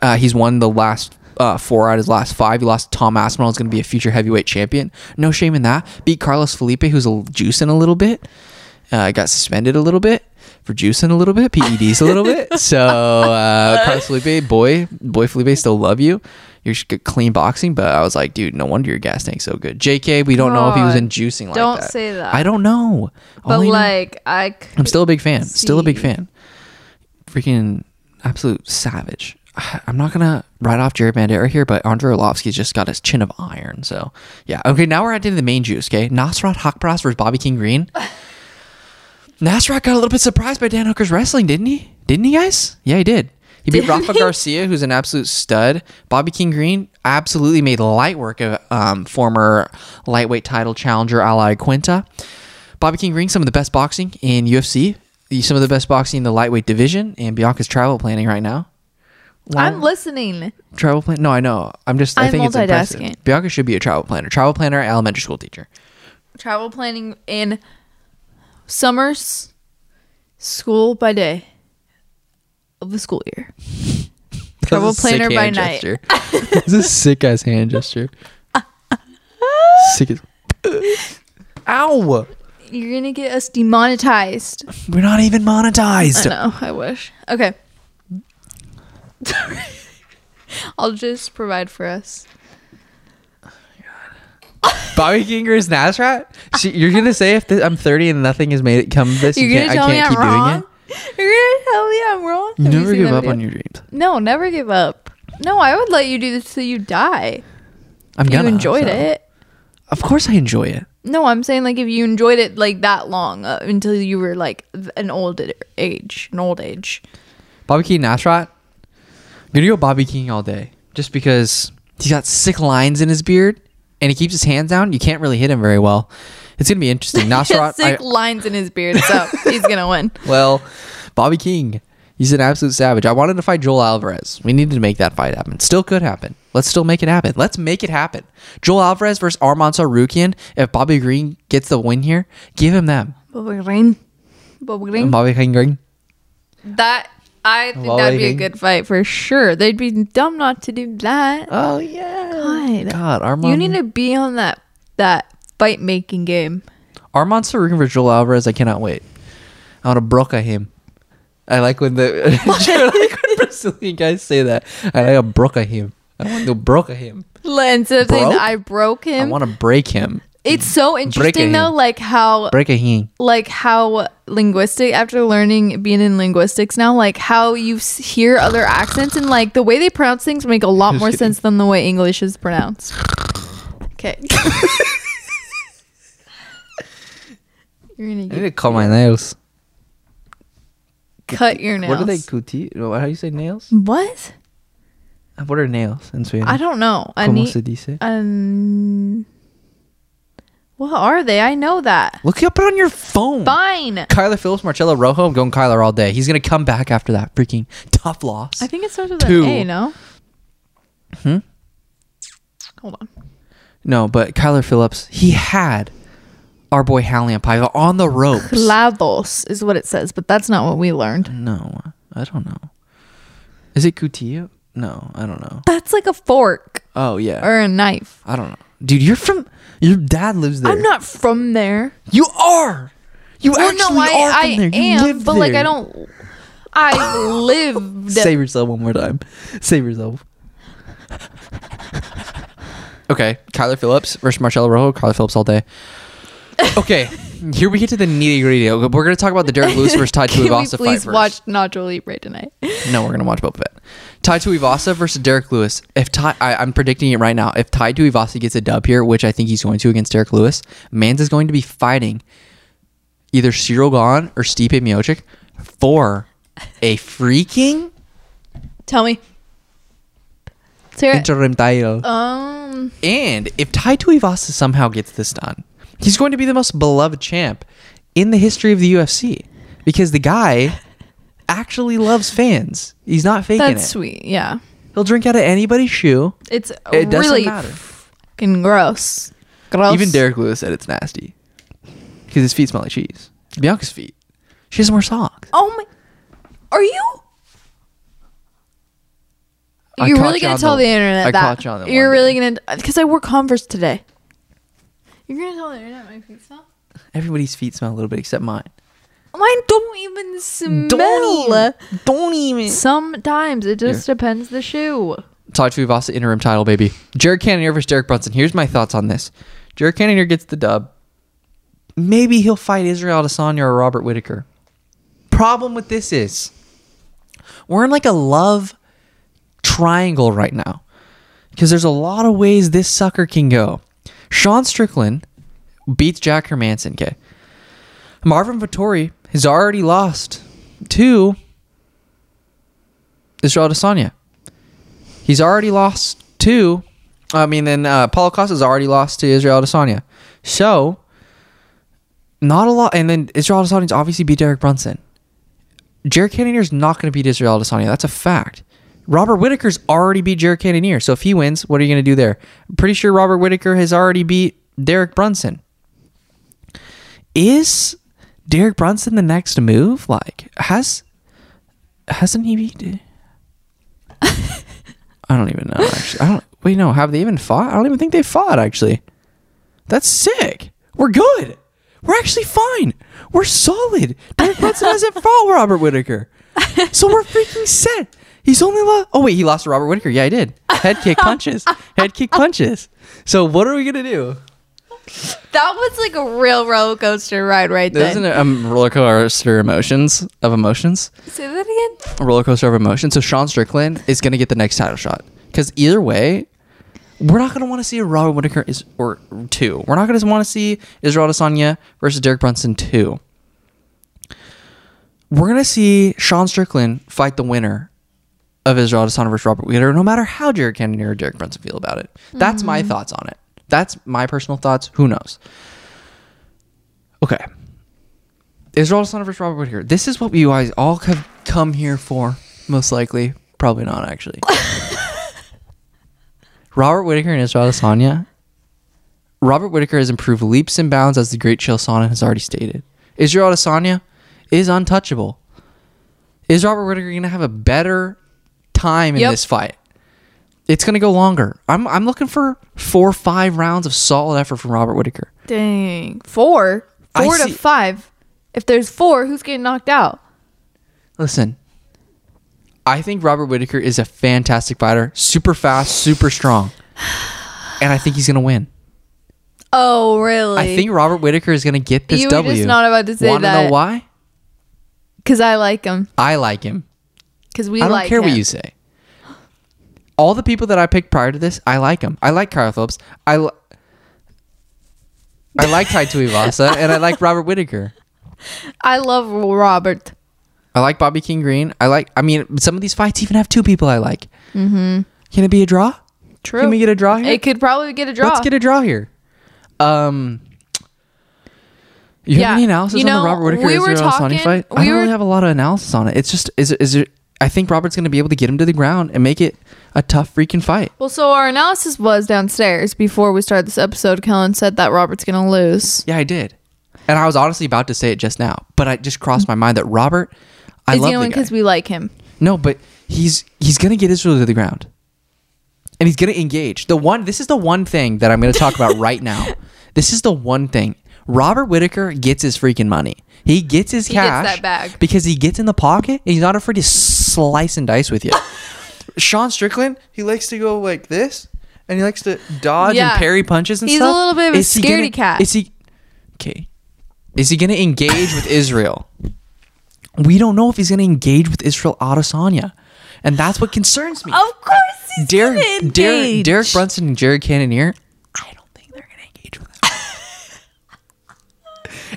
Uh, he's won the last uh, four out of his last five. He lost Tom Aspinall. Is going to be a future heavyweight champion. No shame in that. Beat Carlos Felipe, who's a, juicing a little bit. Uh, got suspended a little bit for juicing a little bit, PEDs a little bit. So uh, Carlos Felipe, boy, boy Felipe, still love you. You're good, clean boxing, but I was like, dude, no wonder your gas tank's so good. JK, we don't know if he was in juicing like don't that. say that. I don't know. But All I know- like, I. I'm still a big fan. Still a big fan. Freaking absolute savage. I'm not gonna write off Jared Vanderaa here, but Andre Arlovsky's just got his chin of iron. So yeah. Okay, now we're at the main juice. Okay, Nasrat Haqparast versus Bobby King Green. Nasrat got a little bit surprised by Dan Hooker's wrestling, didn't he? Didn't he, guys? Yeah, he did. He beat Rafa? Garcia, who's an absolute stud. Bobby King Green absolutely made light work of um, former lightweight title challenger Al Iaquinta. Bobby King Green, some of the best boxing in UFC, some of the best boxing in the lightweight division, and Bianca's travel planning right now. I'm listening. travel plan. No, I know. I'm just. I I'm think it's impressive. Bianca should be a travel planner. Travel planner, elementary school teacher. Travel planning in summers, school by day of the school year. Travel That's a sick planner by night. This is a sick ass hand gesture. sick as. Ow! You're gonna get us demonetized. We're not even monetized. I know. I wish. Okay. I'll just provide for us. Bobby Kinger's Nasrat? She, you're gonna say if th- I'm 30 and nothing has made it come of this, You're you gonna can't, tell I can't I'm keep wrong. doing it? You're gonna tell me I'm wrong. You Have never seen give up video? on your dreams. No, never give up. No, I would let you do this till you die. I'm If you gonna. You enjoyed so. it. Of course, I enjoy it. No, I'm saying like if you enjoyed it like that long uh, until you were like an old age, an old age. Bobby King Nasrat. I'm gonna go Bobby King all day, just because he's got sick lines in his beard and he keeps his hands down. You can't really hit him very well. It's gonna be interesting. Nasrat. sick I- lines in his beard, so he's gonna win. well, Bobby King. He's an absolute savage. I wanted to fight Joel Alvarez. We needed to make that fight happen. Still could happen. Let's still make it happen. Let's make it happen. Joel Alvarez versus Arman Tsarukyan. If Bobby Green gets the win here, give him them. Bobby Green, Bobby Green. Bobby King Green. That I think Bobby that'd be a good fight for sure. They'd be dumb not to do that. Oh yeah. God, God, Arman. you need to be on that that fight making game. Arman Tsarukyan versus Joel Alvarez. I cannot wait. I want to broca him. I like when the like when Brazilian guys say that. I like to broca him. I want to broca him. Instead of saying Broke? I broke him. I him, want to break him. it's so interesting though, like how Break a him. like how linguistic after learning being in linguistics now like how you s- hear other accents and like the way they pronounce things make a lot more sense than the way english is pronounced okay you're gonna I need get, to cut my nails. Cut your nails What are they? Cuti? How do you say nails? what What are nails in Sweden? i don't know I Como need, se dice? um, what are they i know that Look up it on your phone. fine Kyler Phillips, Marcelo Rojo. I'm going Kyler all day. He's gonna come back after that freaking tough loss. i think it starts with Two. an a no Hmm? hold on No, but Kyler Phillips, he had our boy Raulian Paiva on the ropes. Clavos is what it says, but that's not what we learned. No, I don't know. Is it Cutillo? No, I don't know. That's like a fork Oh yeah, or a knife. I don't know, dude. You're from. Your dad lives there. I'm not from there. You are. You Well, actually no, I, are from I there. You am, live but like. I don't. I lived. Save yourself one more time. Save yourself. okay, Kyler Phillips versus Marcelo Rojo. Kyler Phillips all day. Okay, here we get to the nitty gritty. We're going to talk about the Derek Lewis versus Tai Can we Tuivasa fight please first. watch Nacho Libre tonight? No, we're gonna watch Boba Fett. Tai Tuivasa versus Derek Lewis. If Tai, I, I'm predicting it right now. If Tai Tuivasa gets a dub here, which I think he's going to against Derek Lewis, Mans is going to be fighting either Ciryl Gane or Stipe Miocic for a freaking Tell me. Sarah. interim title. Um. And if Tai Tuivasa somehow gets this done, he's going to be the most beloved champ in the history of the UFC because the guy actually loves fans. He's not faking That's it. sweet. Yeah. He'll drink out of anybody's shoe. It's It doesn't really matter. fucking gross. Gross. Even Derek Lewis said it's nasty because his feet smell like cheese. Bianca's feet. She doesn't wear socks. Oh my. Are you? I You're really gonna tell the- the, internet I that caught you on the you're really gonna because I wore Converse today. You're gonna tell the internet my feet smell. Everybody's feet smell a little bit except mine. Mine don't even smell. Don't even. Don't even. Sometimes it just Here. depends the shoe. Tai Tuivasa interim title, baby. Jared Cannonier versus Derek Brunson. Here's my thoughts on this. Jared Cannonier gets the dub. Maybe he'll fight Israel Adesanya or Robert Whittaker. Problem with this is we're in like a love triangle right now because there's a lot of ways this sucker can go. Sean Strickland beats Jack Hermansson. Okay, Marvin Vettori has already lost to Israel Adesanya. He's already lost to. I mean, then uh, Paulo Costa's already lost to Israel Adesanya. So, not a lot. And then Israel Adesanya's obviously beat Derek Brunson. Jared Cannonier's not going to beat Israel Adesanya. That's a fact. Robert Whittaker's already beat Jared Cannonier. So if he wins, what are you going to do there? I'm pretty sure Robert Whittaker has already beat Derek Brunson. Is Derek Brunson the next move? Like, has hasn't he beat? I don't even know. Actually, I don't. Wait, no. Have they even fought? I don't even think they fought. Actually, that's sick. We're good. We're actually fine. We're solid. Derek Brunson hasn't fought Robert Whittaker, so we're freaking set. He's only lost. Oh wait, he lost to Robert Whittaker. Yeah, I did. Head kick punches. Head kick punches. So what are we gonna do? That was like a real roller coaster ride right then. isn't a um, roller coaster emotions of emotions. Say that again. a roller coaster of emotions. So Sean Strickland is going to get the next title shot because either way, we're not going to want to see a Robert Whittaker is or two. We're not going to want to see Israel Adesanya versus Derek Brunson two. We're going to see Sean Strickland fight the winner of Israel Adesanya versus Robert Whittaker, no matter how Jared Cannonier or Derek Brunson feel about it. That's my mm-hmm. thoughts on it. That's my personal thoughts. Who knows? Okay. Israel Adesanya versus Robert Whittaker. This is what you guys all have come here for, most likely. Probably not, actually. Robert Whittaker and Israel Adesanya. Robert Whittaker has improved leaps and bounds, as the great Chael Sonnen has already stated. Israel Adesanya is untouchable. Is Robert Whittaker going to have a better time in Yep. this fight? It's going to go longer. I'm I'm looking for four or five rounds of solid effort from Robert Whittaker. Dang. Four. I Four to see- five. If there's four, who's getting knocked out? Listen, I think Robert Whittaker is a fantastic fighter, super fast, super strong, and I think he's gonna win. Oh, really? I think Robert Whittaker is gonna get this you W. just not about to say Want to that know why? because I like him. I like him. Because we I don't like care him. what you say. All the people that I picked prior to this, I like them. I like Kyle Phillips. I, li- I like Tai Tuivasa, and I like Robert Whittaker. I love Robert. I like Bobby King Green. I like. I mean, some of these fights even have two people I like. Mm-hmm. Can it be a draw? True. Can we get a draw here? It could probably get a draw. Let's get a draw here. Um, you Yeah, have any analysis you on the Robert Whittaker we Israel talking- fight? I we don't were- really have a lot of analysis on it. It's just is it, is it? I think Robert's going to be able to get him to the ground and make it a tough freaking fight. Well, so our analysis was downstairs before we started this episode. Kellen said that Robert's gonna lose. Yeah, I did. And I was honestly about to say it just now, but I just crossed my mind that Robert. I Is love he the only guy. because we like him? No, but he's he's gonna get Israel to the ground, and he's gonna engage. The one this is the one thing that I'm gonna talk about right now. This is the one thing. Robert Whittaker gets his freaking money. He gets his He gets cash that bag. because he gets in the pocket and he's not afraid to slice and dice with you. Sean Strickland, he likes to go like this, and he likes to dodge Yeah. and parry punches and He's a stuff. little bit of a Is he scaredy gonna- cat. Is he okay? Is he gonna engage with Israel? We don't know if he's gonna engage with Israel Adesanya, and that's what concerns me. Of course, he's Derek, gonna Derek, engage. Derek Brunson and Jared Cannonier. I don't think they're gonna engage with him,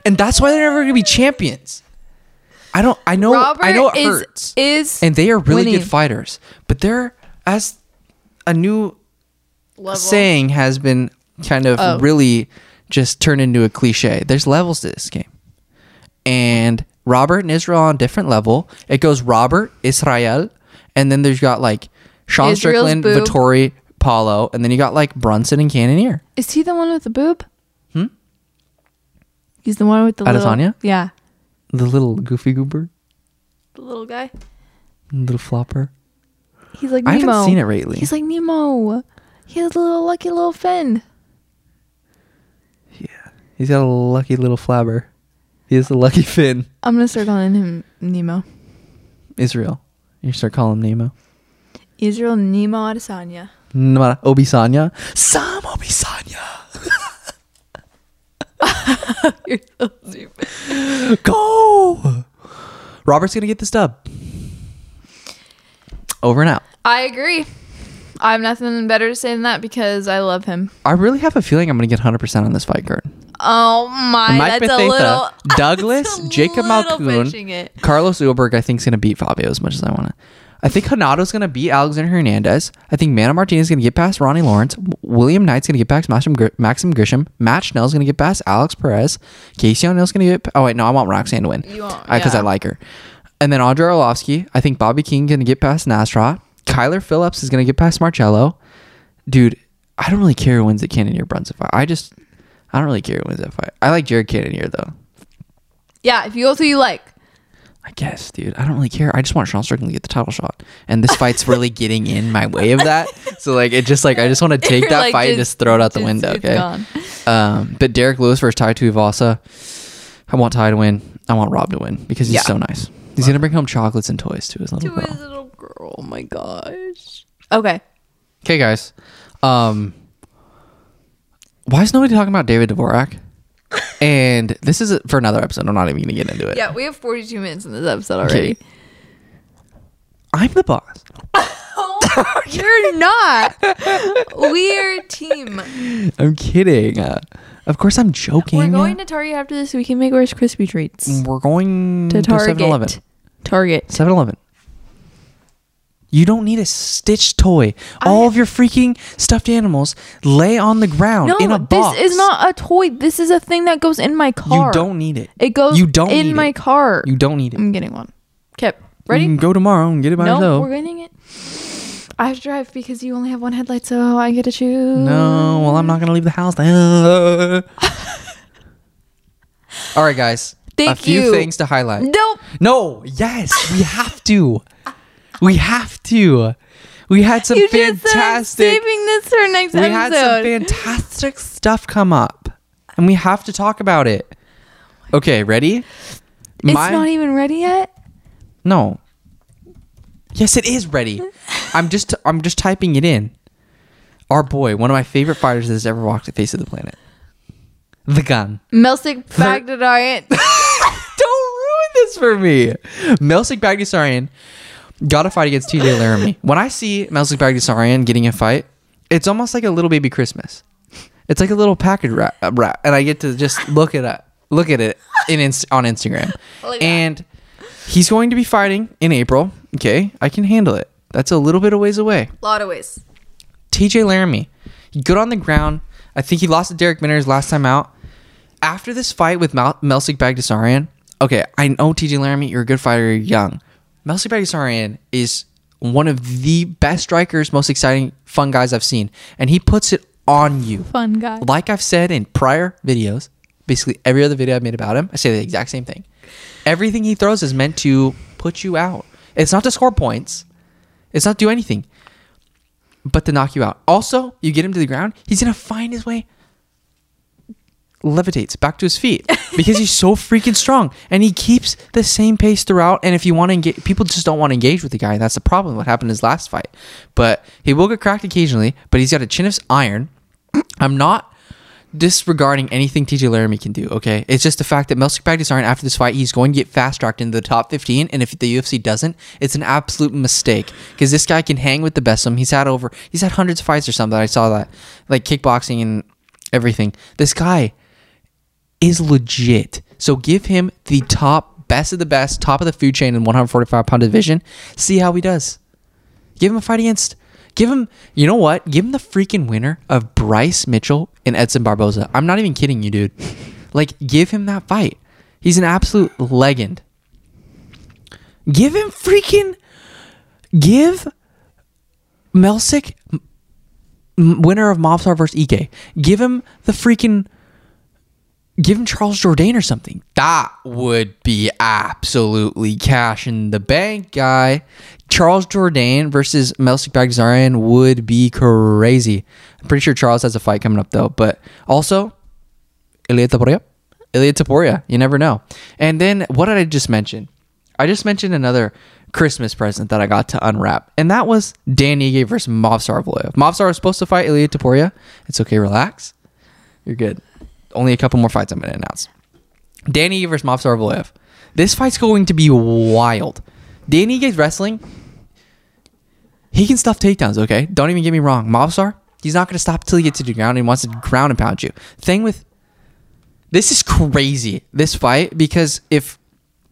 and that's why they're never gonna be champions. I don't. I know. Robert I know it is, hurts, is and they are really winning. good fighters. But they're as a new level. saying has been kind of Oh. really just turned into a cliche. There's levels to this game. And Robert and Israel on different level. It goes Robert, Israel, and then there's got like Sean Israel's Strickland, boob. Vettori, Paulo, and then you got like Brunson and Cannonier. Is he the one with the boob? Hmm. He's the one with the little. Adesanya? Yeah, The little goofy goober, the little guy. little flopper. He's like I Nemo. haven't seen it lately. He's like Nemo. He has a little lucky little fin. Yeah. He's got a lucky little flabber. He has a lucky fin. I'm gonna start calling him Nemo. Israel. You start calling him Nemo. Israel Nemo Adesanya. Obisanya. Sam Obisanya. You're so stupid. Go. Robert's gonna get this dub. Over and out. I agree. I have nothing better to say than that because I love him. I really have a feeling I'm gonna get 100 percent on this fight card. Oh my, Mike that's a little Douglas, a Jacob it. Carlos Ulberg. I think is gonna beat Fabio as much as I want to. I think Hanato's gonna beat Alexander Hernandez. I think Mana Martinez is gonna get past Ronnie Lawrence. William Knight's gonna get past Maxim, Gr- Maxim Grishin. Matt Schnell's gonna get past Alex Perez. Casey O'Neill's gonna get. Oh wait, no, I want Roxanne to win because I like her. And then Andre Arlovsky. I think Bobby King gonna get past Nasrat. Kyler Phillips is gonna get past Marcello. Dude, I don't really care who wins the Cannonier Brunson fight. I just, I don't really care who wins that fight. I like Jared Cannonier though. Yeah, if you go who you like. I guess, dude. I don't really care. I just want Sean Strickland to get the title shot, and this fight's really getting in my way of that. So like, it just like I just want to take that like, fight and just- just throw it out the window. Okay. Um, but Derek Lewis versus Tai Tuivasa. I want Tai to win. I want Rob to win because he's Yeah. so nice. He's gonna bring home chocolates and toys to his little To girl. his little girl. Oh my gosh. Okay. Okay, guys. Um, why is nobody talking about David Dvorak? And this is for another episode. I'm not even gonna get into it. Yeah, we have 42 minutes in this episode already. Okay. I'm the boss. You're not. We're team. I'm kidding. Uh, of course, I'm joking. We're going to Target after this. So we can make Rice Krispie treats. We're going To to 7-Eleven. Target. Target. 7-Eleven. You don't need a stitched toy. All of your freaking stuffed animals lay on the ground No, in a box. this is not a toy. This is a thing that goes in my car. You don't need it. It goes You don't in my it. car. You don't need it. I'm getting one. You ready? can go tomorrow and get it by No, we're getting it. I have to drive because you only have one headlight, so I get to choose. No, well, I'm not gonna leave the house. All right, guys. Thank you. a few you. things to highlight. Nope. No, yes, we have to. We have to. We had some you just said I'm fantastic. saving this for next We had some fantastic stuff come up, and we have to talk about it. Okay, ready? it's not even ready yet. no. Yes, it is ready. I'm just I'm just typing it in. Our boy, one of my favorite fighters that has ever walked the face of the planet. The gun. Melsic Bagdadarian. Don't ruin this for me. Melsik Baghdasaryan got a fight against TJ Laramie. When I see Melsik Baghdasaryan getting a fight, it's almost like a little baby Christmas. It's like a little package wrap, uh, wrap and I get to just look at it look at it in on Instagram. And he's going to be fighting in April. Okay, I can handle it. That's a little bit of ways away. A lot of ways. TJ Laramie, good on the ground. I think he lost to Derek Minners last time out. After this fight with Mal- Melsik Baghdasaryan, okay, I know TJ Laramie, you're a good fighter, you're young. Melsik Baghdasaryan is one of the best strikers, most exciting, fun guys I've seen, and he puts it on you. Fun guy. Like I've said in prior videos, basically every other video I've made about him, I say the exact same thing. Everything he throws is meant to put you out. It's not to score points. It's not to do anything, but to knock you out. Also, you get him to the ground, he's gonna find his way levitates back to his feet because he's so freaking strong and he keeps the same pace throughout. And if you want to engage, people just don't want to engage with the guy. That's the problem. What happened in his last fight, but he will get cracked occasionally. But he's got a chin of iron. I'm not disregarding anything TJ Laramie can do. Okay, it's just the fact that Melsik Baghdasaryan after this fight, he's going to get fast tracked into the top 15, and if the UFC doesn't, it's an absolute mistake because this guy can hang with the best of them. He's had over, he's had hundreds of fights or something. I saw that, like kickboxing and everything. This guy is legit. So give him the top, best of the best, top of the food chain in 145 pound division. See how he does. Give him a fight against. Give him, you know what? Give him the freaking winner of Bryce Mitchell and Edson Barboza. I'm not even kidding you, dude. Like, give him that fight. He's an absolute legend. Give him freaking. Give Melsik m- winner of Movsar versus Ike. Give him the freaking give him Charles Jourdain or something. That would be absolutely cash in the bank, guy. Charles Jourdain versus Melsik Baghdasaryan would be crazy. I'm pretty sure Charles has a fight coming up though, but also Ilia Topuria. Ilia Topuria. You never know. And then what did I just mention? I just mentioned another Christmas present that I got to unwrap, and that was Dan Ige versus Movsar Evloev. Movsar was supposed to fight Ilia Topuria. It's okay, relax. You're good only a couple more fights I'm going to announce. Danny versus Movsar Evloev. This fight's going to be wild. Danny gets wrestling. He can stuff takedowns, okay? Don't even get me wrong. Movsar, he's not going to stop till he gets to the ground and wants to ground and pound you. Thing with this is crazy, this fight, because if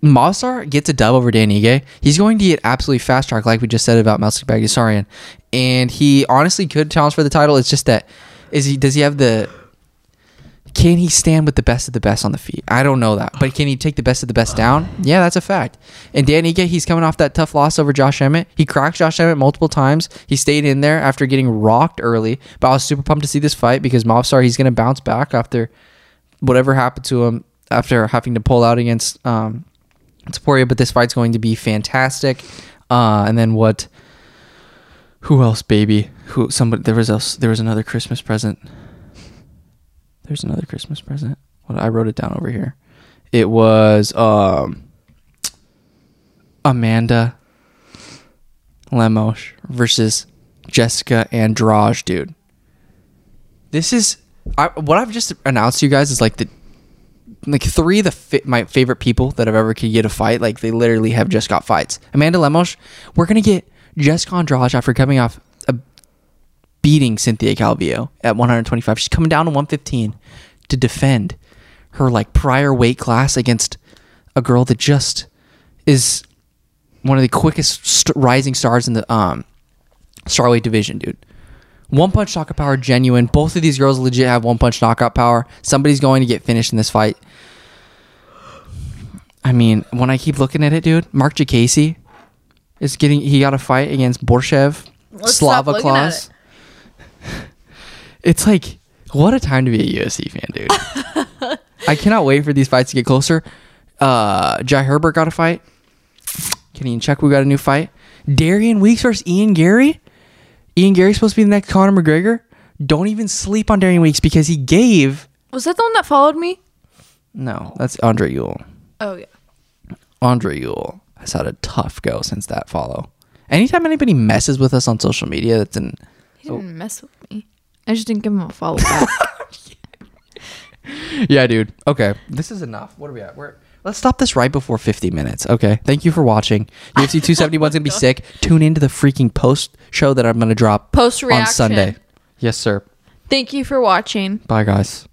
Movsar gets a dub over Dan Ige, he's going to get absolutely fast track, like we just said about Melsik Baghdasaryan. And he honestly could challenge for the title. It's just that is he does he have the can he stand with the best of the best on the feet? I don't know that. But can he take the best of the best down? Yeah, that's a fact. And Dan Ige, he's coming off that tough loss over Josh Emmett. He cracked Josh Emmett multiple times. He stayed in there after getting rocked early. But I was super pumped to see this fight because Movsar, he's going to bounce back after whatever happened to him after having to pull out against um, Topuria. But this fight's going to be fantastic. Uh, and then what? Who else, baby? Who? Somebody? There was else. There was another Christmas present. There's another Christmas present. What I wrote it down over here. It was um Amanda Lemos versus Jessica Andrade, dude. This is I, what I've just announced to you guys is like the like three of the fi- my favorite people that I've ever could get a fight. Like they literally have just got fights. Amanda Lemos, we're gonna get Jessica Andrade after coming off beating Cynthia Calvillo at 125. She's coming down to 115 to defend her like prior weight class against a girl that just is one of the quickest st- rising stars in the um strawweight division, dude. One punch knockout power, genuine. Both of these girls legit have one punch knockout power. Somebody's going to get finished in this fight. I mean, when I keep looking at it, dude, Marc Diakiese is getting. He got a fight against Borshchev. Let's Slava Claus. It's like what a time to be a UFC fan, dude. I cannot wait for these fights to get closer. Uh, Jai Herbert got a fight. Kenny and Chuck, Checkwu got a new fight. Darian Weeks versus Ian Garry. Ian Garry's supposed to be the next Conor McGregor. Don't even sleep on Darian Weeks because he gave. Was that the one that followed me? No, that's Andre Ewell. Oh yeah. Andre Ewell has had a tough go since that follow. Anytime anybody messes with us on social media, that's an He oh. didn't mess with me. I just didn't give him a follow back. yeah, dude. Okay, this is enough. What are we at? We're let's stop this right before 50 minutes. Okay, thank you for watching. UFC 271 is gonna be sick. Tune into the freaking post show that I'm gonna drop Post on reaction. Sunday. Yes, sir. Thank you for watching. Bye, guys.